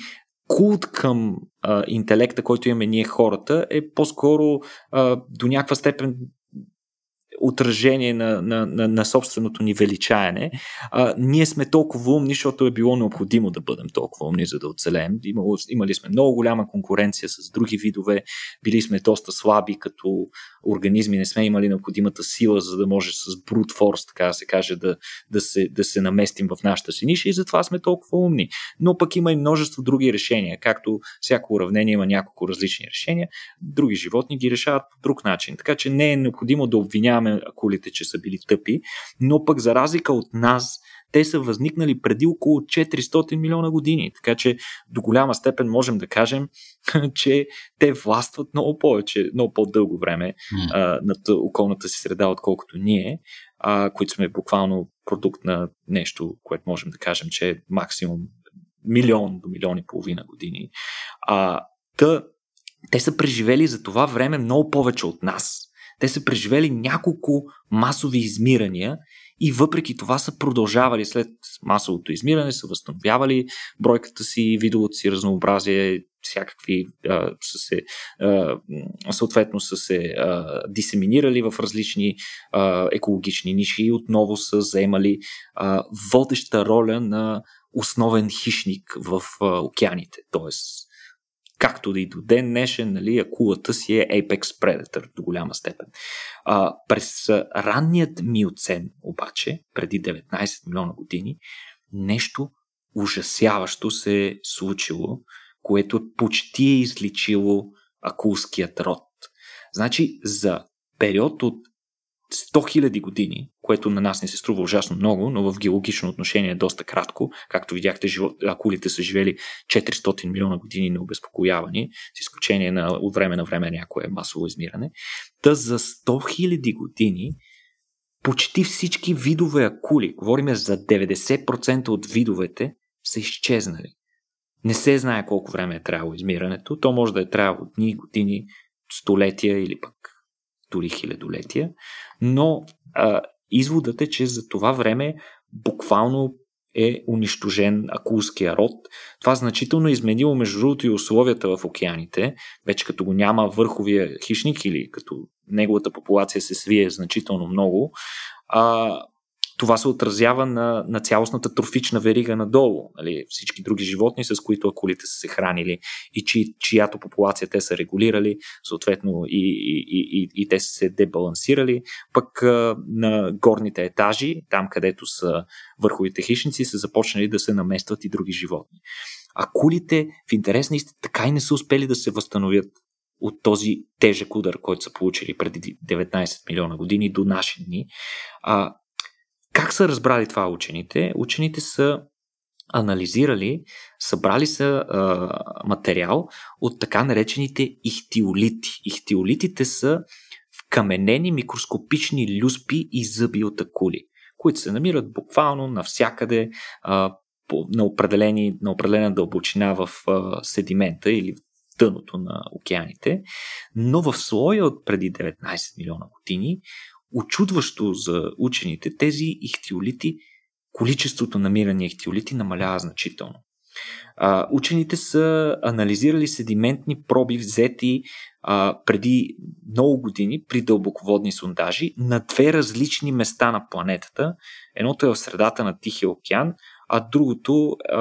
култ към а, интелекта, който имаме ние хората, е по-скоро а, до някаква степен отражение на, на, на, на собственото ни величаене. А, ние сме толкова умни, защото е било необходимо да бъдем толкова умни, за да оцелеем. Имало, имали сме много голяма конкуренция с други видове, били сме доста слаби като организми, не сме имали необходимата сила, за да може с brute force, така да се каже, да, да, се, да се наместим в нашата си ниша и затова сме толкова умни. Но пък има и множество други решения, както всяко уравнение има няколко различни решения, други животни ги решават по друг начин. Така че не е необходимо да обвиняваме обвиняваме акулите, че са били тъпи, но пък за разлика от нас, те са възникнали преди около 400 милиона години. Така че до голяма степен можем да кажем, че те властват много повече, много по-дълго време mm. а, над околната си среда, отколкото ние, а, които сме буквално продукт на нещо, което можем да кажем, че е максимум милион до милион и половина години. А, та, те са преживели за това време много повече от нас. Те са преживели няколко масови измирания и въпреки това са продължавали след масовото измиране, са възстановявали бройката си, видовото си разнообразие, всякакви а, са се, а, съответно са се а, дисеминирали в различни а, екологични ниши и отново са заемали а, водеща роля на основен хищник в а, океаните. Тоест, както и до ден днешен, нали, акулата си е Apex Predator до голяма степен. А, през ранният миоцен, обаче, преди 19 милиона години, нещо ужасяващо се е случило, което почти е изличило акулският род. Значи, за период от 100 000 години, което на нас не се струва ужасно много, но в геологично отношение е доста кратко. Както видяхте, акулите са живели 400 милиона години необезпокоявани, с изключение на от време на време някое масово измиране. Та за 100 000 години почти всички видове акули, говорим за 90% от видовете, са изчезнали. Не се знае колко време е трябвало измирането. То може да е трябвало дни, години, столетия или пък дори хилядолетия, но а, изводът е, че за това време буквално е унищожен акулския род. Това значително е изменило между другото и условията в океаните, вече като го няма върховия хищник или като неговата популация се свие значително много, а, това се отразява на, на цялостната трофична верига надолу. Нали? Всички други животни, с които акулите са се хранили и чи, чиято популация те са регулирали, съответно и, и, и, и те са се дебалансирали. Пък а, на горните етажи, там където са върховите хищници, са започнали да се наместват и други животни. Акулите в интерес така и не са успели да се възстановят от този тежък удар, който са получили преди 19 милиона години до наши дни. А, как са разбрали това учените? Учените са анализирали, събрали са а, материал от така наречените ихтиолити. Ихтиолитите са вкаменени микроскопични люспи и зъби от акули, които се намират буквално навсякъде а, по, на, определени, на определена дълбочина в а, седимента или в дъното на океаните, но в слоя от преди 19 милиона години очудващо за учените, тези ихтиолити, количеството намирани ихтиолити намалява значително. А, учените са анализирали седиментни проби, взети а, преди много години при дълбоководни сондажи на две различни места на планетата. Едното е в средата на Тихия океан, а другото а,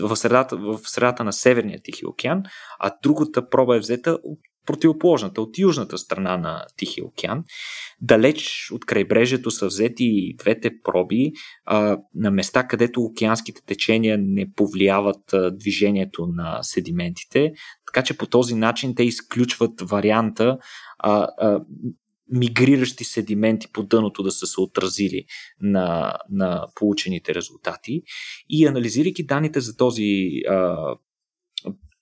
в средата, в средата на Северния Тихи океан, а другата проба е взета противоположната, от южната страна на Тихия океан. Далеч от крайбрежието са взети двете проби а, на места, където океанските течения не повлияват а, движението на седиментите, така че по този начин те изключват варианта а, а, мигриращи седименти по дъното да са се отразили на, на получените резултати. И анализирайки данните за този а,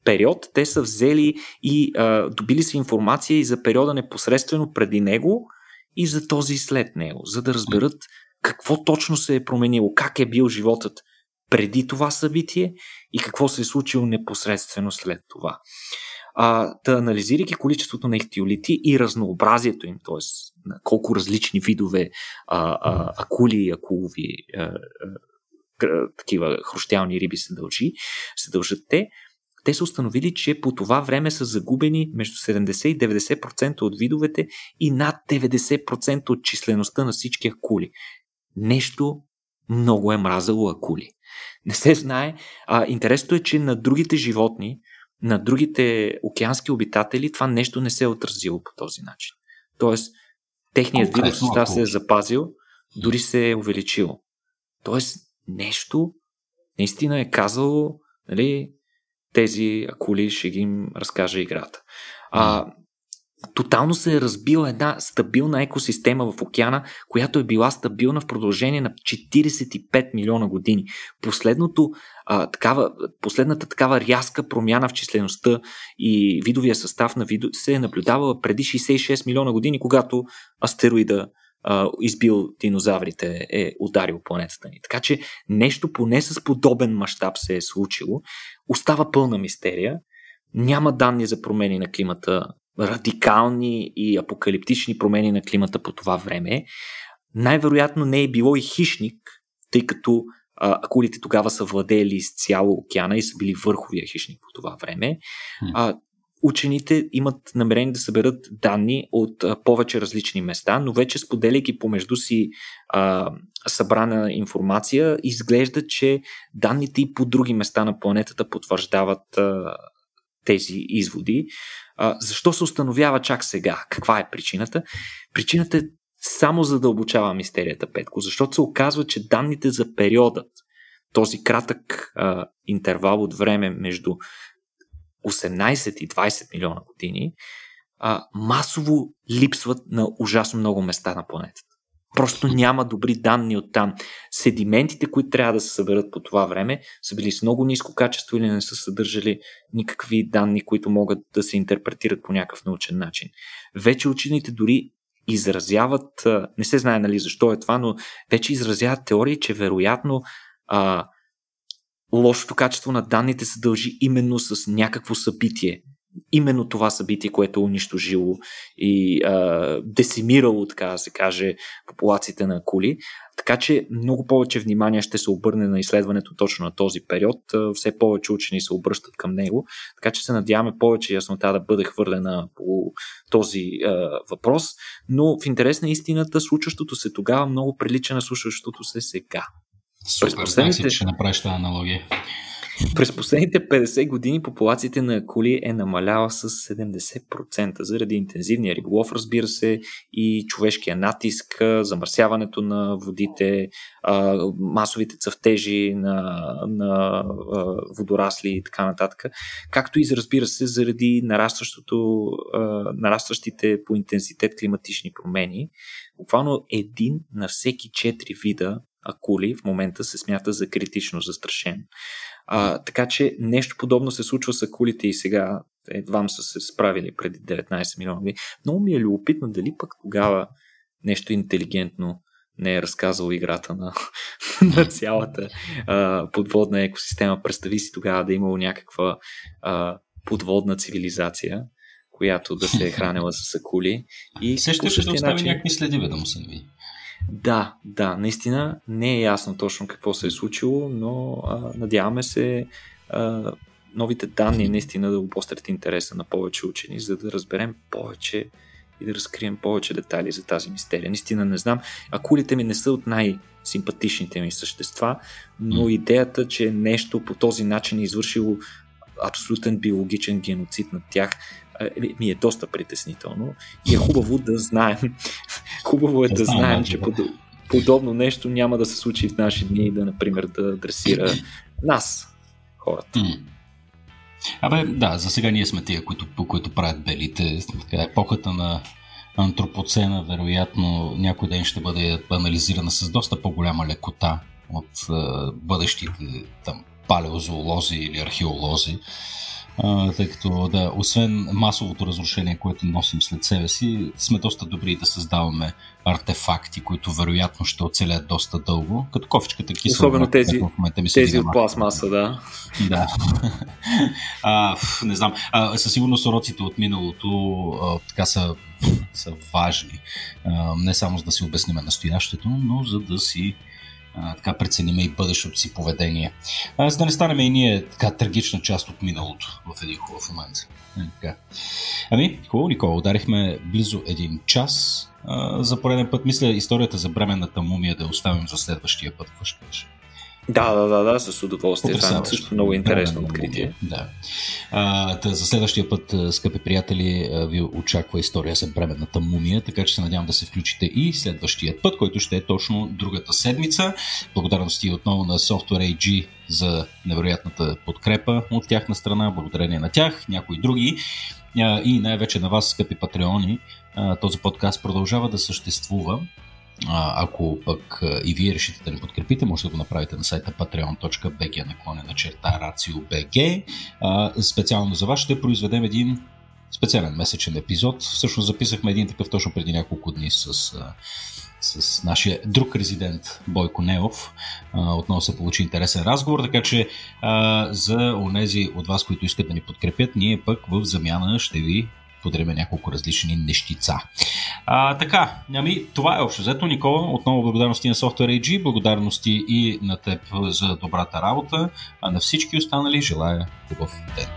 период, те са взели и а, добили са информация и за периода непосредствено преди него и за този след него, за да разберат какво точно се е променило, как е бил животът преди това събитие и какво се е случило непосредствено след това. А, да анализирайки количеството на ихтиолити и разнообразието им, т.е. колко различни видове а, а, акули и акулови а, а, такива хрущялни риби се дължи, се дължат те, те са установили, че по това време са загубени между 70 и 90% от видовете и над 90% от числеността на всички акули. Нещо много е мразало акули. Не се знае. А, интересното е, че на другите животни, на другите океански обитатели, това нещо не се е отразило по този начин. Тоест, техният видов състав се е запазил, дори се е увеличил. Тоест, нещо наистина е казало, нали, тези акули ще ги им разкаже играта. А, тотално се е разбила една стабилна екосистема в океана, която е била стабилна в продължение на 45 милиона години. Последното, а, такава, последната такава рязка промяна в числеността и видовия състав на видо се е наблюдавала преди 66 милиона години, когато астероида а, избил динозаврите, е ударил планетата ни. Така че нещо поне с подобен мащаб се е случило. Остава пълна мистерия. Няма данни за промени на климата, радикални и апокалиптични промени на климата по това време. Най-вероятно не е било и хищник, тъй като а, акулите тогава са владели изцяло океана и са били върховия хищник по това време. А, учените имат намерение да съберат данни от повече различни места, но вече споделяйки помежду си а, събрана информация, изглежда, че данните и по други места на планетата потвърждават а, тези изводи. А, защо се установява чак сега? Каква е причината? Причината е само задълбочава мистерията, Петко, защото се оказва, че данните за периодът, този кратък а, интервал от време между 18 и 20 милиона години, а, масово липсват на ужасно много места на планетата. Просто няма добри данни от там. Седиментите, които трябва да се съберат по това време, са били с много ниско качество или не са съдържали никакви данни, които могат да се интерпретират по някакъв научен начин. Вече учените дори изразяват, не се знае нали защо е това, но вече изразяват теории, че вероятно а, лошото качество на данните се дължи именно с някакво събитие. Именно това събитие, което е унищожило и а, десимирало, така да се каже, популациите на кули. Така че много повече внимание ще се обърне на изследването точно на този период. Все повече учени се обръщат към него. Така че се надяваме повече яснота да бъде хвърлена по този а, въпрос. Но в интерес на истината, случващото се тогава много прилича на случващото се сега. Супер, през последните... ще направиш тази аналогия. През последните 50 години популацията на коли е намаляла с 70% заради интензивния риболов, разбира се, и човешкия натиск, замърсяването на водите, масовите цъфтежи на, на водорасли и така нататък, както и разбира се заради нарастващите по интензитет климатични промени. Буквално един на всеки 4 вида акули в момента се смята за критично застрашен. А, така че нещо подобно се случва с акулите и сега едвам са се справили преди 19 милиона години. Много ми е любопитно дали пък тогава нещо интелигентно не е разказал играта на, на цялата а, подводна екосистема. Представи си тогава да е имало някаква а, подводна цивилизация, която да се е хранила с акули. И Все ще, ще остави начин... някакви следи, бе, да му се види. Да, да, наистина не е ясно точно какво се е случило, но а, надяваме се а, новите данни наистина да обострят интереса на повече учени, за да разберем повече и да разкрием повече детайли за тази мистерия. Наистина не знам. Акулите ми не са от най-симпатичните ми същества, но идеята, че нещо по този начин е извършило абсолютен биологичен геноцид над тях, ми е доста притеснително и е хубаво да знаем, хубаво е да знаем, че подобно нещо няма да се случи в наши дни да, например, да адресира нас, хората. Абе, да, за сега ние сме тия, които, които правят белите. Така, епохата на антропоцена, вероятно някой ден ще бъде анализирана с доста по-голяма лекота от а, бъдещите там, палеозоолози или археолози. А, тъй като да, освен масовото разрушение, което носим след себе си, сме доста добри да създаваме артефакти, които вероятно ще оцелят доста дълго, като кофичката кисела. Особено тези, в момента ми тези от пластмаса, да. Да. а, не знам. А, със сигурност уроците от миналото а, така са, са важни. А, не само за да си обясним настоящето, но за да си така прецениме и бъдещото си поведение. А, за да не станем и ние така трагична част от миналото в един хубав момент. А, е, така. Ами, хубаво, Никола, ударихме близо един час. А, за пореден път мисля историята за бременната мумия да оставим за следващия път. Какво ще кажеш? Да, да, да, да, с удоволствие. Това е също много интересно откритие. Да. А, тъ, за следващия път, скъпи приятели, ви очаква история за бременната мумия, така че се надявам да се включите и следващия път, който ще е точно другата седмица. Благодарности отново на Software AG за невероятната подкрепа от тяхна страна, благодарение на тях, някои други и най-вече на вас, скъпи патреони. Този подкаст продължава да съществува ако пък и вие решите да ни подкрепите, може да го направите на сайта patreon.bg наклонена черта RACIO.BG. Специално за вас ще произведем един специален месечен епизод. Всъщност записахме един такъв точно преди няколко дни с, с нашия друг резидент Бойко Неов. Отново се получи интересен разговор, така че за онези от вас, които искат да ни подкрепят, ние пък в замяна ще ви подариме няколко различни нещица. А, така, ами, това е общо взето. Никола, отново благодарности на Software AG, благодарности и на теб за добрата работа, а на всички останали желая хубав ден.